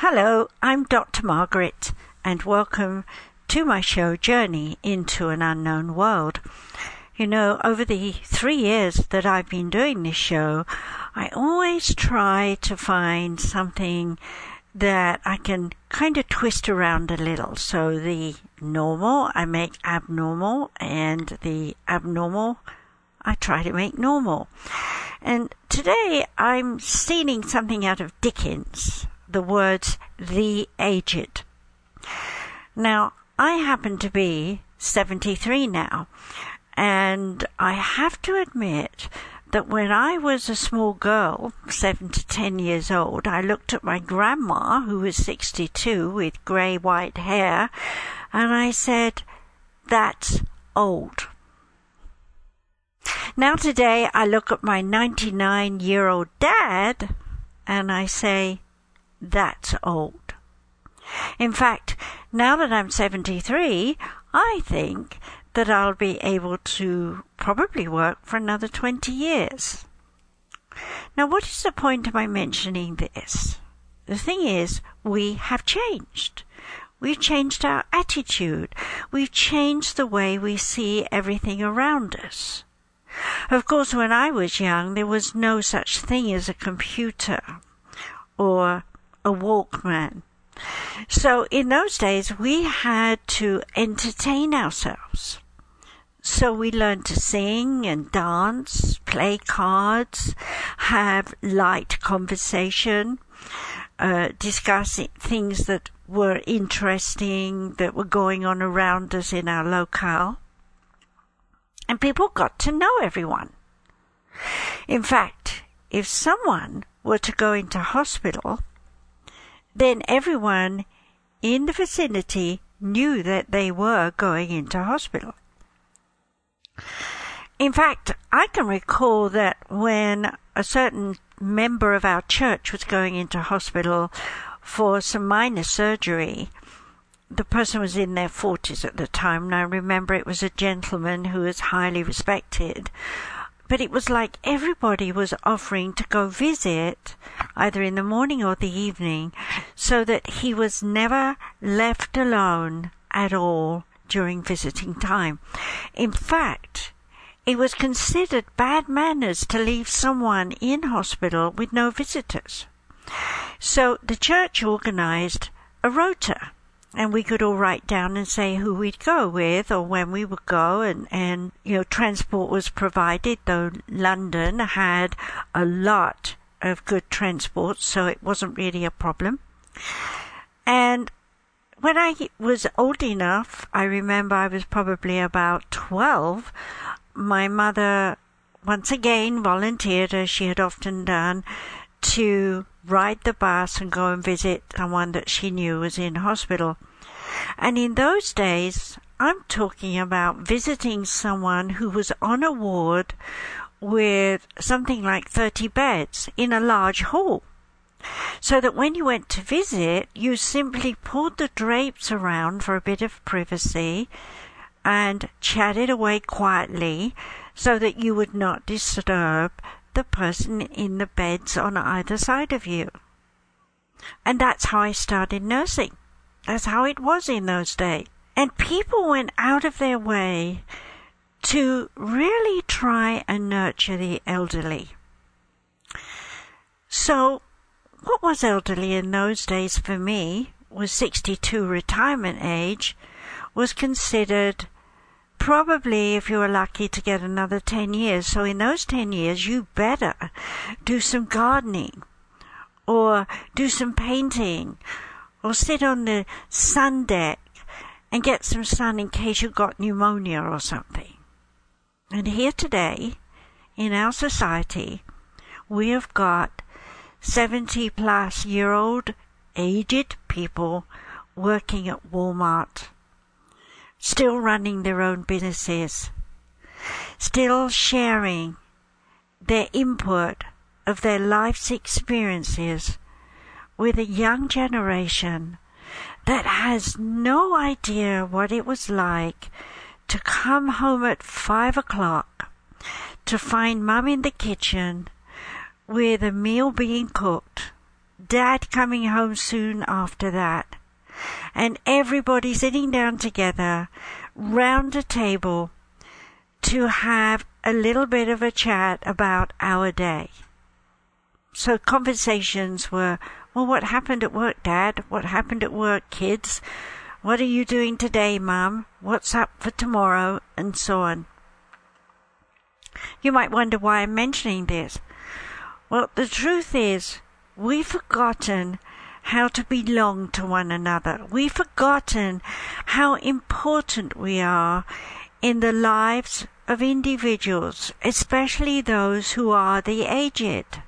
Hello, I'm Dr. Margaret, and welcome to my show Journey into an Unknown World. You know, over the three years that I've been doing this show, I always try to find something that I can kind of twist around a little. So the normal I make abnormal, and the abnormal I try to make normal. And today I'm stealing something out of Dickens the words the aged. Now, I happen to be 73 now, and I have to admit that when I was a small girl, seven to ten years old, I looked at my grandma, who was 62 with grey white hair, and I said, That's old. Now today I look at my 99 year old dad and I say, that's old. In fact, now that I'm 73, I think that I'll be able to probably work for another 20 years. Now, what is the point of my mentioning this? The thing is, we have changed. We've changed our attitude. We've changed the way we see everything around us. Of course, when I was young, there was no such thing as a computer or a Walkman. So in those days, we had to entertain ourselves. So we learned to sing and dance, play cards, have light conversation, uh, discuss things that were interesting, that were going on around us in our locale. And people got to know everyone. In fact, if someone were to go into hospital, then everyone in the vicinity knew that they were going into hospital. In fact, I can recall that when a certain member of our church was going into hospital for some minor surgery, the person was in their 40s at the time, and I remember it was a gentleman who was highly respected but it was like everybody was offering to go visit either in the morning or the evening so that he was never left alone at all during visiting time. In fact, it was considered bad manners to leave someone in hospital with no visitors. So the church organized a rota and we could all write down and say who we'd go with or when we would go. And, and you know transport was provided though London had a lot of good transport so it wasn't really a problem. And when I was old enough I remember I was probably about 12 my mother once again volunteered as she had often done to ride the bus and go and visit someone that she knew was in hospital. And in those days, I'm talking about visiting someone who was on a ward with something like 30 beds in a large hall. So that when you went to visit, you simply pulled the drapes around for a bit of privacy and chatted away quietly so that you would not disturb the person in the beds on either side of you. And that's how I started nursing. That's how it was in those days. And people went out of their way to really try and nurture the elderly. So, what was elderly in those days for me was 62 retirement age was considered probably if you were lucky to get another 10 years. So in those 10 years, you better do some gardening or do some painting or sit on the sun deck and get some sun in case you got pneumonia or something. And here today, in our society, we have got 70 plus year old aged people working at Walmart still running their own businesses, still sharing their input of their life's experiences with a young generation that has no idea what it was like to come home at five o'clock to find mum in the kitchen with a meal being cooked. Dad coming home soon after that, and everybody sitting down together round a table to have a little bit of a chat about our day. So conversations were, well, what happened at work, Dad? What happened at work, kids? What are you doing today, Mum? What's up for tomorrow? And so on. You might wonder why I'm mentioning this. Well, the truth is, we've forgotten how to belong to one another. We've forgotten how important we are in the lives of individuals, especially those who are the aged.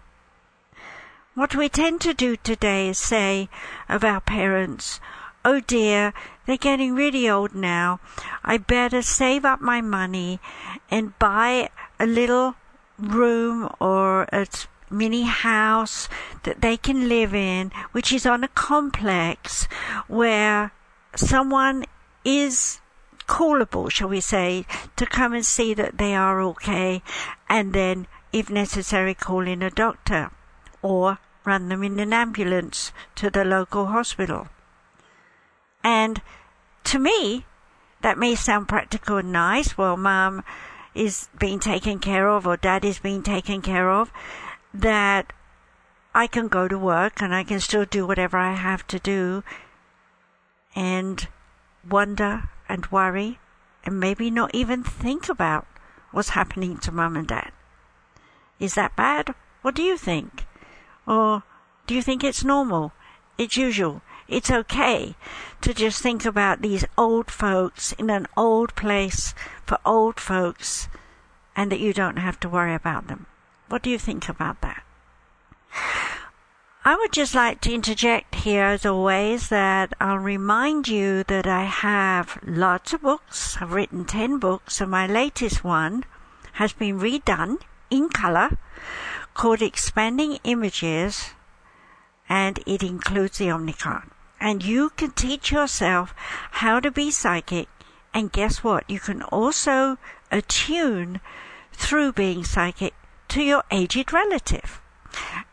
What we tend to do today is say of our parents, oh dear, they're getting really old now. I better save up my money and buy a little room or a mini house that they can live in, which is on a complex where someone is callable, shall we say, to come and see that they are okay and then, if necessary, call in a doctor or run them in an ambulance to the local hospital. And to me, that may sound practical and nice. Well, mum is being taken care of or dad is being taken care of. That I can go to work and I can still do whatever I have to do and wonder and worry and maybe not even think about what's happening to mum and dad. Is that bad? What do you think? Or do you think it's normal? It's usual. It's okay to just think about these old folks in an old place for old folks and that you don't have to worry about them. What do you think about that? I would just like to interject here, as always, that I'll remind you that I have lots of books. I've written 10 books, and my latest one has been redone in color called Expanding Images, and it includes the Omnicard. And you can teach yourself how to be psychic, and guess what? You can also attune through being psychic to your aged relative.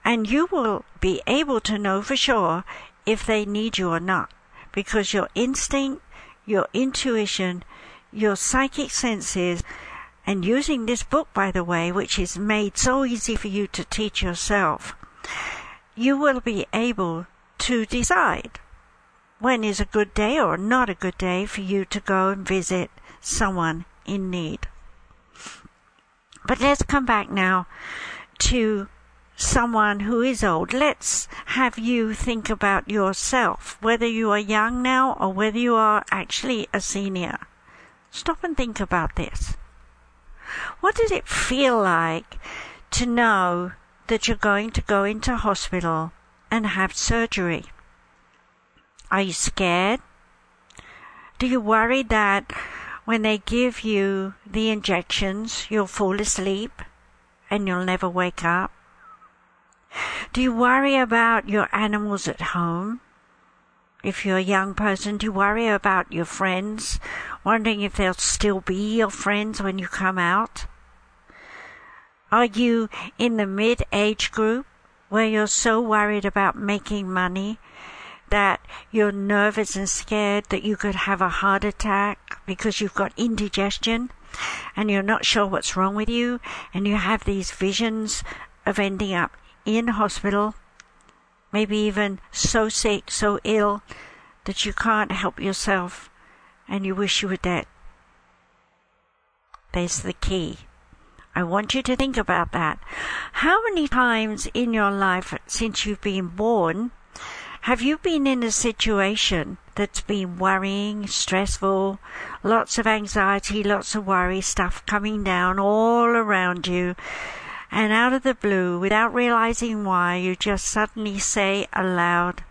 And you will be able to know for sure if they need you or not. Because your instinct, your intuition, your psychic senses and using this book, by the way, which is made so easy for you to teach yourself, you will be able to decide when is a good day or not a good day for you to go and visit someone in need. But let's come back now to someone who is old. Let's have you think about yourself, whether you are young now or whether you are actually a senior. Stop and think about this. What does it feel like to know that you're going to go into hospital and have surgery? Are you scared? Do you worry that when they give you the injections, you'll fall asleep and you'll never wake up? Do you worry about your animals at home? If you're a young person, do you worry about your friends, wondering if they'll still be your friends when you come out? Are you in the mid age group where you're so worried about making money that you're nervous and scared that you could have a heart attack because you've got indigestion and you're not sure what's wrong with you and you have these visions of ending up in hospital maybe even so sick, so ill that you can't help yourself and you wish you were dead. There's the key. I want you to think about that. How many times in your life since you've been born have you been in a situation that's been worrying, stressful, lots of anxiety, lots of worry, stuff coming down all around you, and out of the blue, without realizing why, you just suddenly say aloud,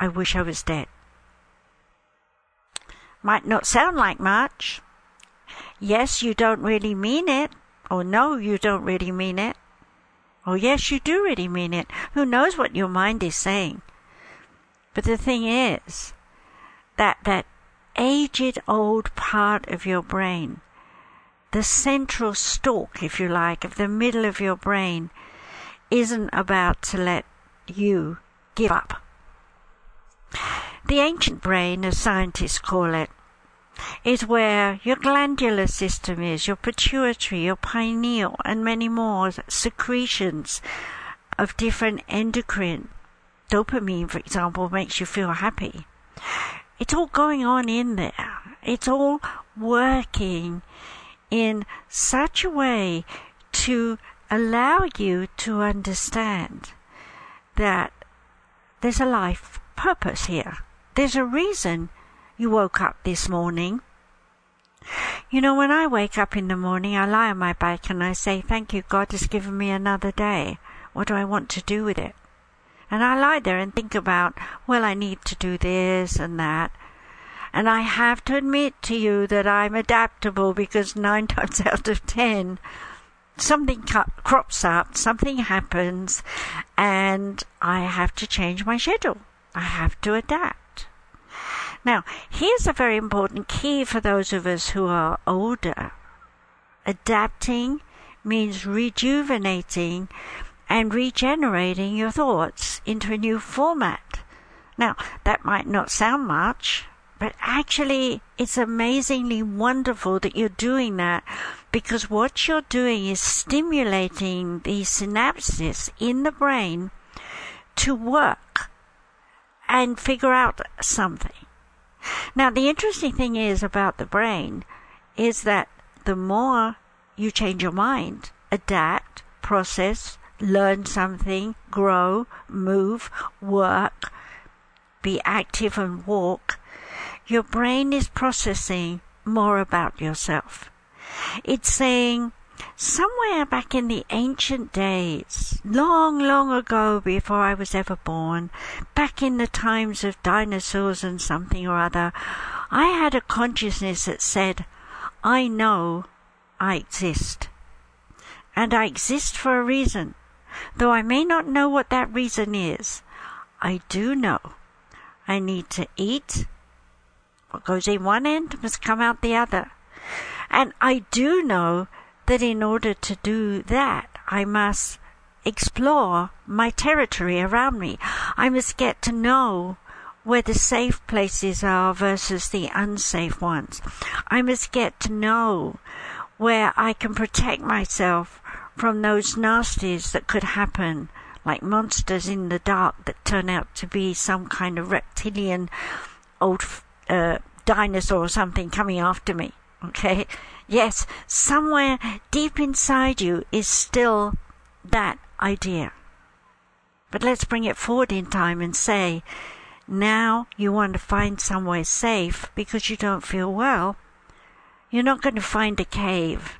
I wish I was dead. Might not sound like much. Yes, you don't really mean it. Or no, you don't really mean it. Or yes, you do really mean it. Who knows what your mind is saying? But the thing is that that aged old part of your brain the central stalk, if you like, of the middle of your brain isn't about to let you give up. The ancient brain, as scientists call it, is where your glandular system is, your pituitary, your pineal, and many more secretions of different endocrine. Dopamine, for example, makes you feel happy. It's all going on in there. It's all working in such a way to allow you to understand that there's a life purpose here. There's a reason you woke up this morning. You know, when I wake up in the morning, I lie on my back and I say, Thank you, God has given me another day. What do I want to do with it? And I lie there and think about, well, I need to do this and that. And I have to admit to you that I'm adaptable because nine times out of ten, something crops up, something happens, and I have to change my schedule. I have to adapt. Now, here's a very important key for those of us who are older. Adapting means rejuvenating and regenerating your thoughts into a new format. Now, that might not sound much, but actually, it's amazingly wonderful that you're doing that because what you're doing is stimulating the synapses in the brain to work and figure out something. Now, the interesting thing is about the brain is that the more you change your mind, adapt, process, learn something, grow, move, work, be active and walk, your brain is processing more about yourself. It's saying, somewhere back in the ancient days, long, long ago before I was ever born, back in the times of dinosaurs and something or other, I had a consciousness that said, I know I exist. And I exist for a reason. Though I may not know what that reason is, I do know I need to eat. What goes in one end must come out the other. And I do know that in order to do that, I must explore my territory around me. I must get to know where the safe places are versus the unsafe ones. I must get to know where I can protect myself from those nasties that could happen, like monsters in the dark that turn out to be some kind of reptilian old uh, dinosaur or something coming after me. Okay? Yes, somewhere deep inside you is still that idea. But let's bring it forward in time and say, now you want to find somewhere safe because you don't feel well. You're not going to find a cave.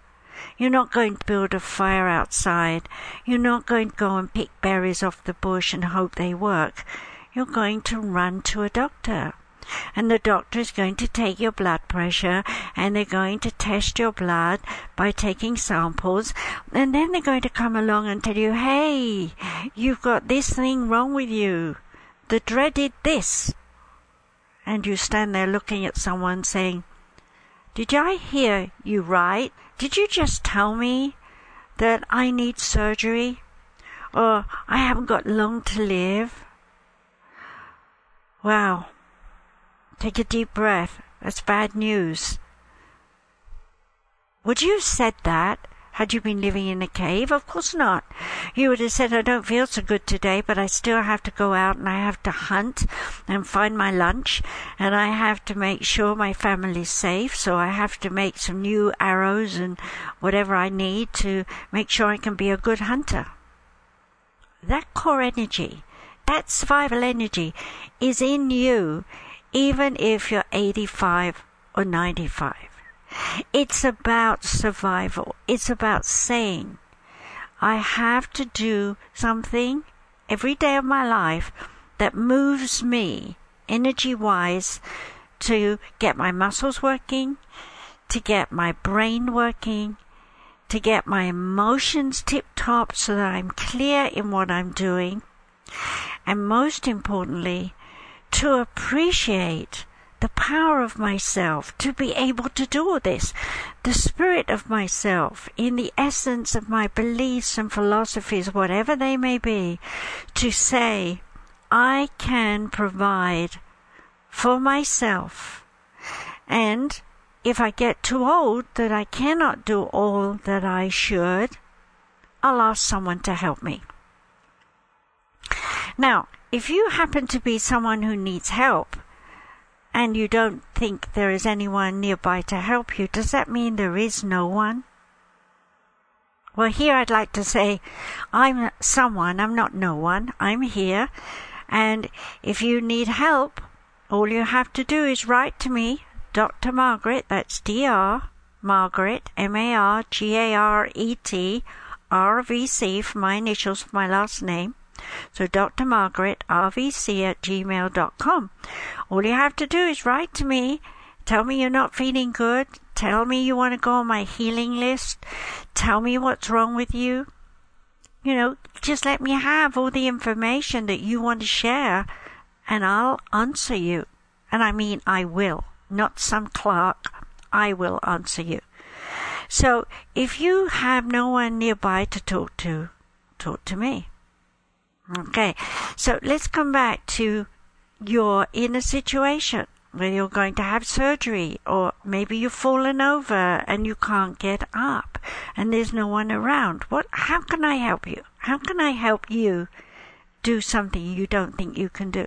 You're not going to build a fire outside. You're not going to go and pick berries off the bush and hope they work. You're going to run to a doctor. And the doctor is going to take your blood pressure and they're going to test your blood by taking samples. And then they're going to come along and tell you, hey, you've got this thing wrong with you. The dreaded this. And you stand there looking at someone saying, did I hear you right? Did you just tell me that I need surgery? Or I haven't got long to live? Wow. Take a deep breath. That's bad news. Would you have said that had you been living in a cave? Of course not. You would have said, I don't feel so good today, but I still have to go out and I have to hunt and find my lunch and I have to make sure my family's safe. So I have to make some new arrows and whatever I need to make sure I can be a good hunter. That core energy, that survival energy is in you even if you're 85 or 95. It's about survival. It's about saying, I have to do something every day of my life that moves me energy wise to get my muscles working, to get my brain working, to get my emotions tip top so that I'm clear in what I'm doing, and most importantly, to appreciate the power of myself to be able to do this, the spirit of myself, in the essence of my beliefs and philosophies, whatever they may be, to say, I can provide for myself. And if I get too old that I cannot do all that I should, I'll ask someone to help me. Now, if you happen to be someone who needs help and you don't think there is anyone nearby to help you, does that mean there is no one? Well, here I'd like to say I'm someone, I'm not no one, I'm here. And if you need help, all you have to do is write to me, Dr. Margaret, that's Dr. Margaret, M A R G A R E T, R V C for my initials for my last name. So Dr. Margaret, RVC at gmail.com. All you have to do is write to me, tell me you're not feeling good, tell me you want to go on my healing list, tell me what's wrong with you. You know, just let me have all the information that you want to share and I'll answer you. And I mean, I will, not some clerk. I will answer you. So if you have no one nearby to talk to, talk to me. Okay, so let's come back to you're in a situation where you're going to have surgery, or maybe you've fallen over and you can't get up, and there's no one around. What? How can I help you? How can I help you do something you don't think you can do?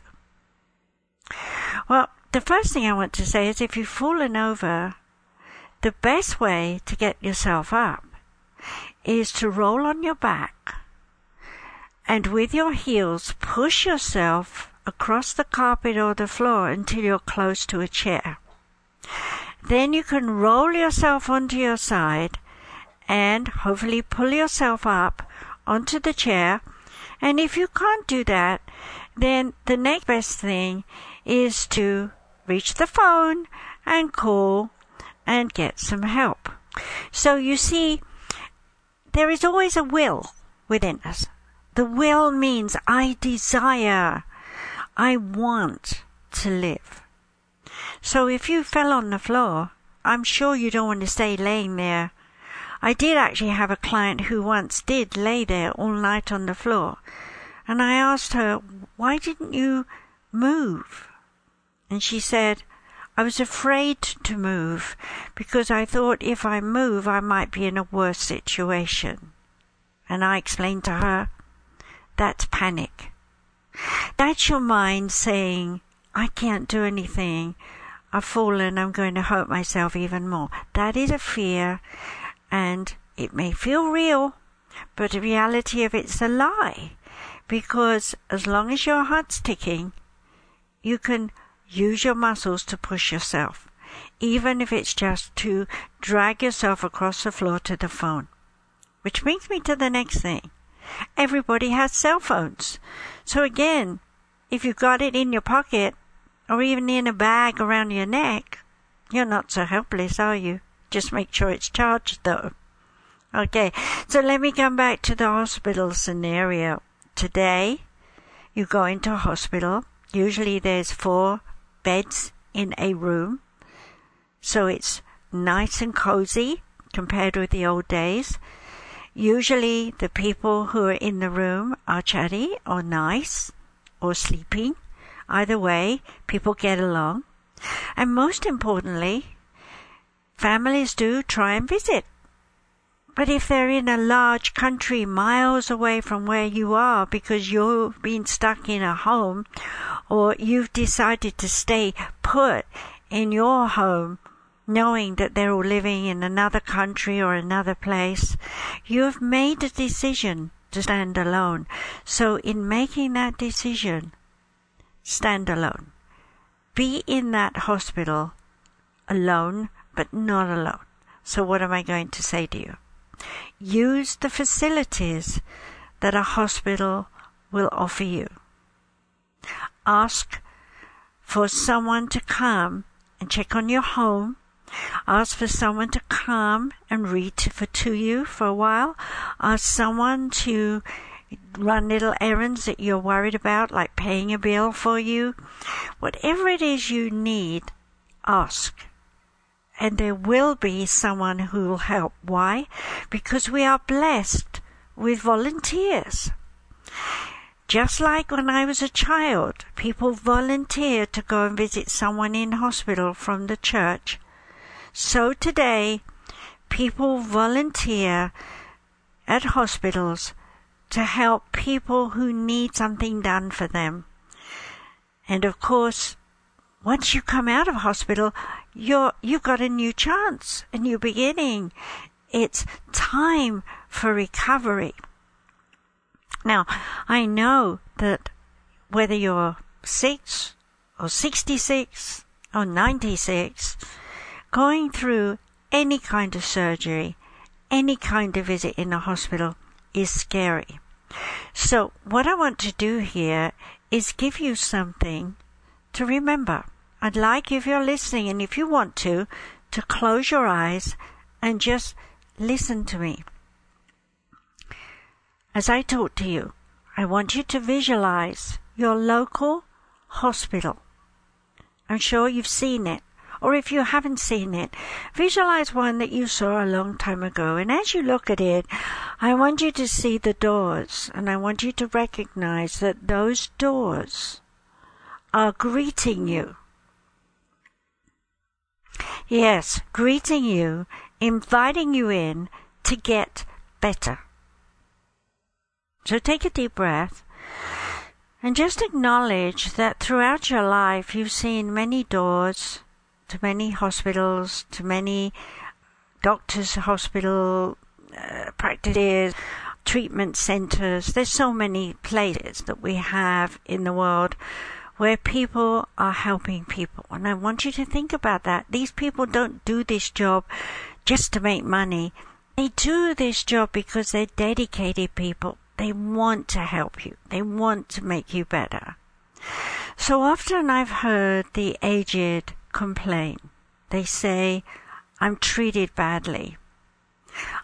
Well, the first thing I want to say is if you've fallen over, the best way to get yourself up is to roll on your back and with your heels push yourself across the carpet or the floor until you're close to a chair. Then you can roll yourself onto your side and hopefully pull yourself up onto the chair. And if you can't do that, then the next best thing is to reach the phone and call and get some help. So you see, there is always a will within us. The will means I desire, I want to live. So if you fell on the floor, I'm sure you don't want to stay laying there. I did actually have a client who once did lay there all night on the floor. And I asked her, why didn't you move? And she said, I was afraid to move because I thought if I move, I might be in a worse situation. And I explained to her, that's panic. That's your mind saying, I can't do anything. I've fallen. I'm going to hurt myself even more. That is a fear and it may feel real, but the reality of it's a lie because as long as your heart's ticking, you can use your muscles to push yourself, even if it's just to drag yourself across the floor to the phone. Which brings me to the next thing. Everybody has cell phones. So again, if you've got it in your pocket or even in a bag around your neck, you're not so helpless, are you? Just make sure it's charged though. Okay, so let me come back to the hospital scenario. Today, you go into a hospital. Usually there's four beds in a room. So it's nice and cozy compared with the old days. Usually the people who are in the room are chatty or nice or sleeping. Either way, people get along. And most importantly, families do try and visit. But if they're in a large country miles away from where you are because you've been stuck in a home or you've decided to stay put in your home knowing that they're all living in another country or another place, you have made a decision to stand alone. So in making that decision, stand alone. Be in that hospital alone, but not alone. So what am I going to say to you? Use the facilities that a hospital will offer you. Ask for someone to come and check on your home Ask for someone to come and read for to you for a while. Ask someone to run little errands that you're worried about, like paying a bill for you. Whatever it is you need, ask. And there will be someone who will help. Why? Because we are blessed with volunteers. Just like when I was a child, people volunteered to go and visit someone in hospital from the church. So today, people volunteer at hospitals to help people who need something done for them. And of course, once you come out of hospital, you're, you've got a new chance, a new beginning. It's time for recovery. Now, I know that whether you're six or 66 or 96, going through any kind of surgery, any kind of visit in a hospital is scary. So what I want to do here is give you something to remember. I'd like if you're listening and if you want to, to close your eyes and just listen to me. As I talk to you, I want you to visualize your local hospital. I'm sure you've seen it. Or if you haven't seen it, visualize one that you saw a long time ago. And as you look at it, I want you to see the doors and I want you to recognize that those doors are greeting you. Yes, greeting you, inviting you in to get better. So take a deep breath and just acknowledge that throughout your life you've seen many doors to many hospitals, to many doctors' hospital uh, practices, treatment centers. There's so many places that we have in the world where people are helping people. And I want you to think about that. These people don't do this job just to make money. They do this job because they're dedicated people. They want to help you. They want to make you better. So often I've heard the aged complain. They say, I'm treated badly.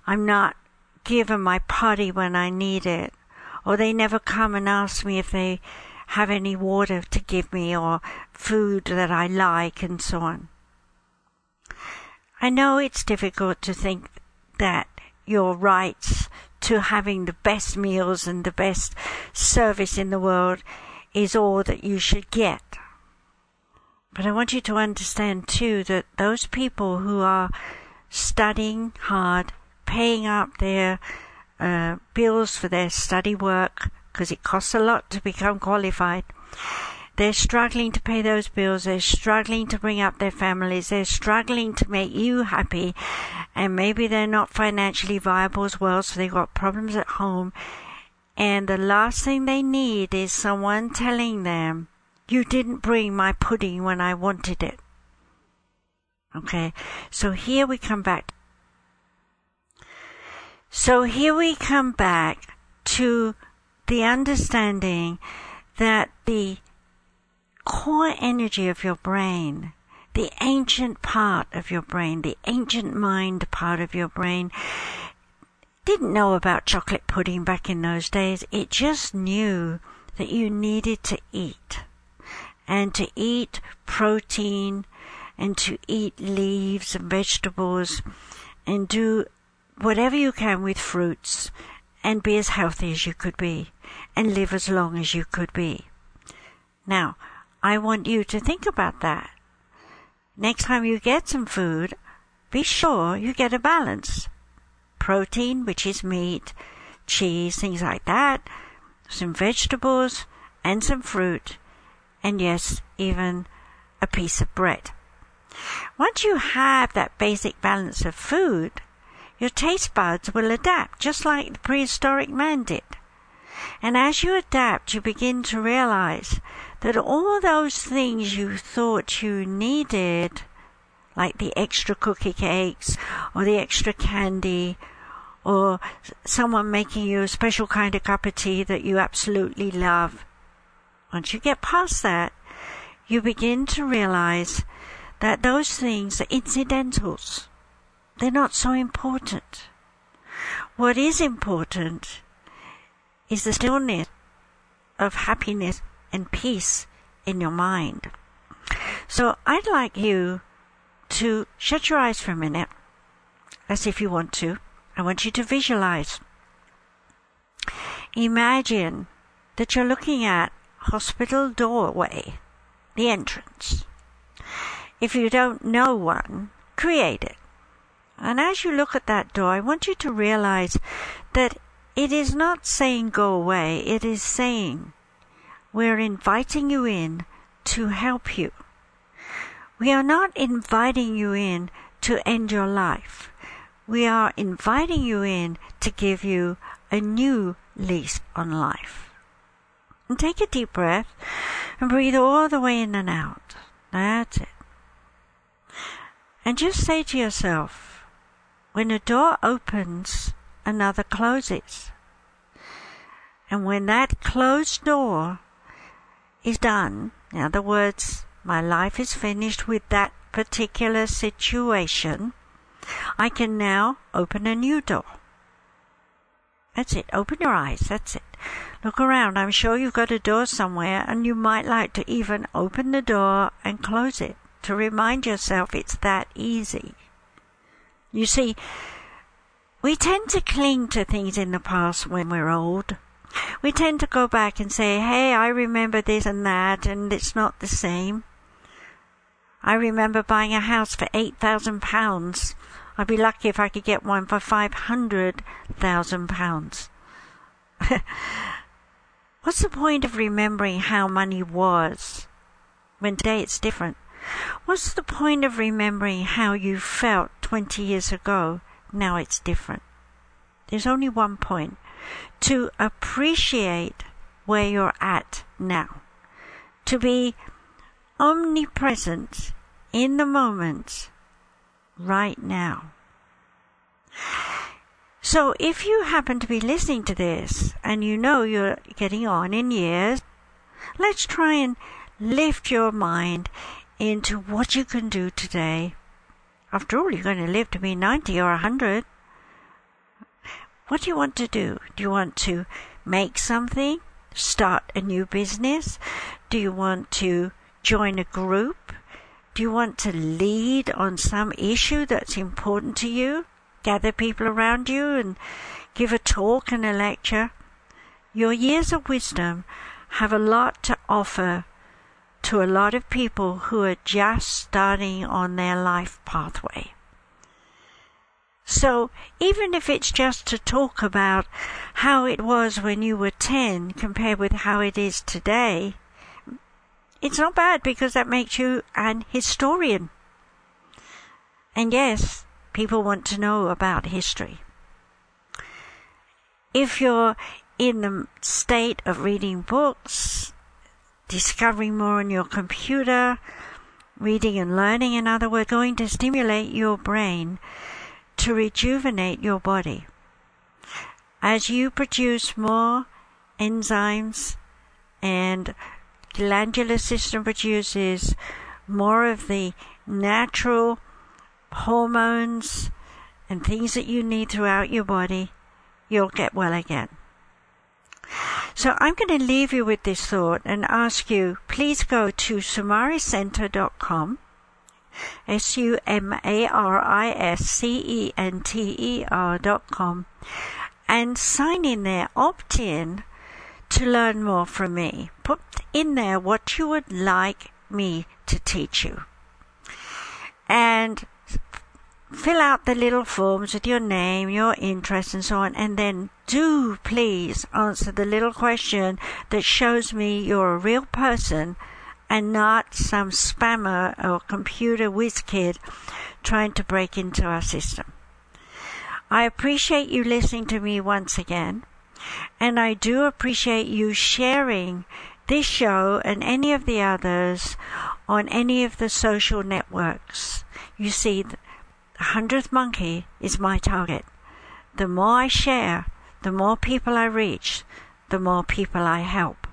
I'm not given my potty when I need it. Or they never come and ask me if they have any water to give me or food that I like and so on. I know it's difficult to think that your rights to having the best meals and the best service in the world is all that you should get. But I want you to understand too that those people who are studying hard, paying up their uh, bills for their study work, because it costs a lot to become qualified, they're struggling to pay those bills. They're struggling to bring up their families. They're struggling to make you happy. And maybe they're not financially viable as well, so they've got problems at home. And the last thing they need is someone telling them, you didn't bring my pudding when I wanted it. Okay, so here we come back. So here we come back to the understanding that the core energy of your brain, the ancient part of your brain, the ancient mind part of your brain, didn't know about chocolate pudding back in those days. It just knew that you needed to eat and to eat protein and to eat leaves and vegetables and do whatever you can with fruits and be as healthy as you could be and live as long as you could be. Now, I want you to think about that. Next time you get some food, be sure you get a balance. Protein, which is meat, cheese, things like that, some vegetables, and some fruit, and yes, even a piece of bread. Once you have that basic balance of food, your taste buds will adapt just like the prehistoric man did. And as you adapt, you begin to realize that all those things you thought you needed, like the extra cookie cakes or the extra candy or someone making you a special kind of cup of tea that you absolutely love. Once you get past that, you begin to realize that those things are incidentals. They're not so important. What is important is the stillness of happiness and peace in your mind. So I'd like you to shut your eyes for a minute, as if you want to. I want you to visualize. Imagine that you're looking at hospital doorway, the entrance. If you don't know one, create it. And as you look at that door, I want you to realize that it is not saying go away, it is saying we're inviting you in to help you. We are not inviting you in to end your life. We are inviting you in to give you a new lease on life. And take a deep breath and breathe all the way in and out. That's it. And just say to yourself, when a door opens, another closes. And when that closed door is done, in other words, my life is finished with that particular situation, I can now open a new door. That's it. Open your eyes. That's it. Look around. I'm sure you've got a door somewhere, and you might like to even open the door and close it to remind yourself it's that easy. You see, we tend to cling to things in the past when we're old. We tend to go back and say, hey, I remember this and that, and it's not the same. I remember buying a house for £8,000. I'd be lucky if I could get one for £500,000. What's the point of remembering how money was when today it's different? What's the point of remembering how you felt 20 years ago? Now it's different. There's only one point to appreciate where you're at now, to be omnipresent in the moment right now. So if you happen to be listening to this and you know you're getting on in years, let's try and lift your mind into what you can do today. After all, you're going to live to be 90 or 100. What do you want to do? Do you want to make something? Start a new business? Do you want to join a group? Do you want to lead on some issue that's important to you? Gather people around you and give a talk and a lecture? Your years of wisdom have a lot to offer to a lot of people who are just starting on their life pathway. So even if it's just to talk about how it was when you were 10 compared with how it is today, it's not bad because that makes you an historian. And yes, people want to know about history. If you're in the state of reading books, discovering more on your computer, reading and learning, in other words, going to stimulate your brain to rejuvenate your body. As you produce more enzymes and glandular system produces more of the natural hormones and things that you need throughout your body, you'll get well again. So I'm going to leave you with this thought and ask you, please go to sumariscenter.com, S-U-M-A-R-I-S-C-E-N-T-E-R dot com, and sign in there, opt in to learn more from me. Put in there what you would like me to teach you. And fill out the little forms with your name, your interest, and so on, and then do please answer the little question that shows me you're a real person and not some spammer or computer whiz kid trying to break into our system. I appreciate you listening to me once again. And I do appreciate you sharing this show and any of the others on any of the social networks. You see, the hundredth monkey is my target. The more I share, the more people I reach, the more people I help.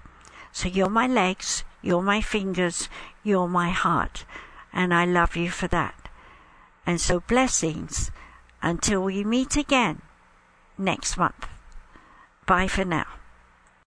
So you're my legs, you're my fingers, you're my heart, and I love you for that. And so blessings until we meet again next month. Bye for now.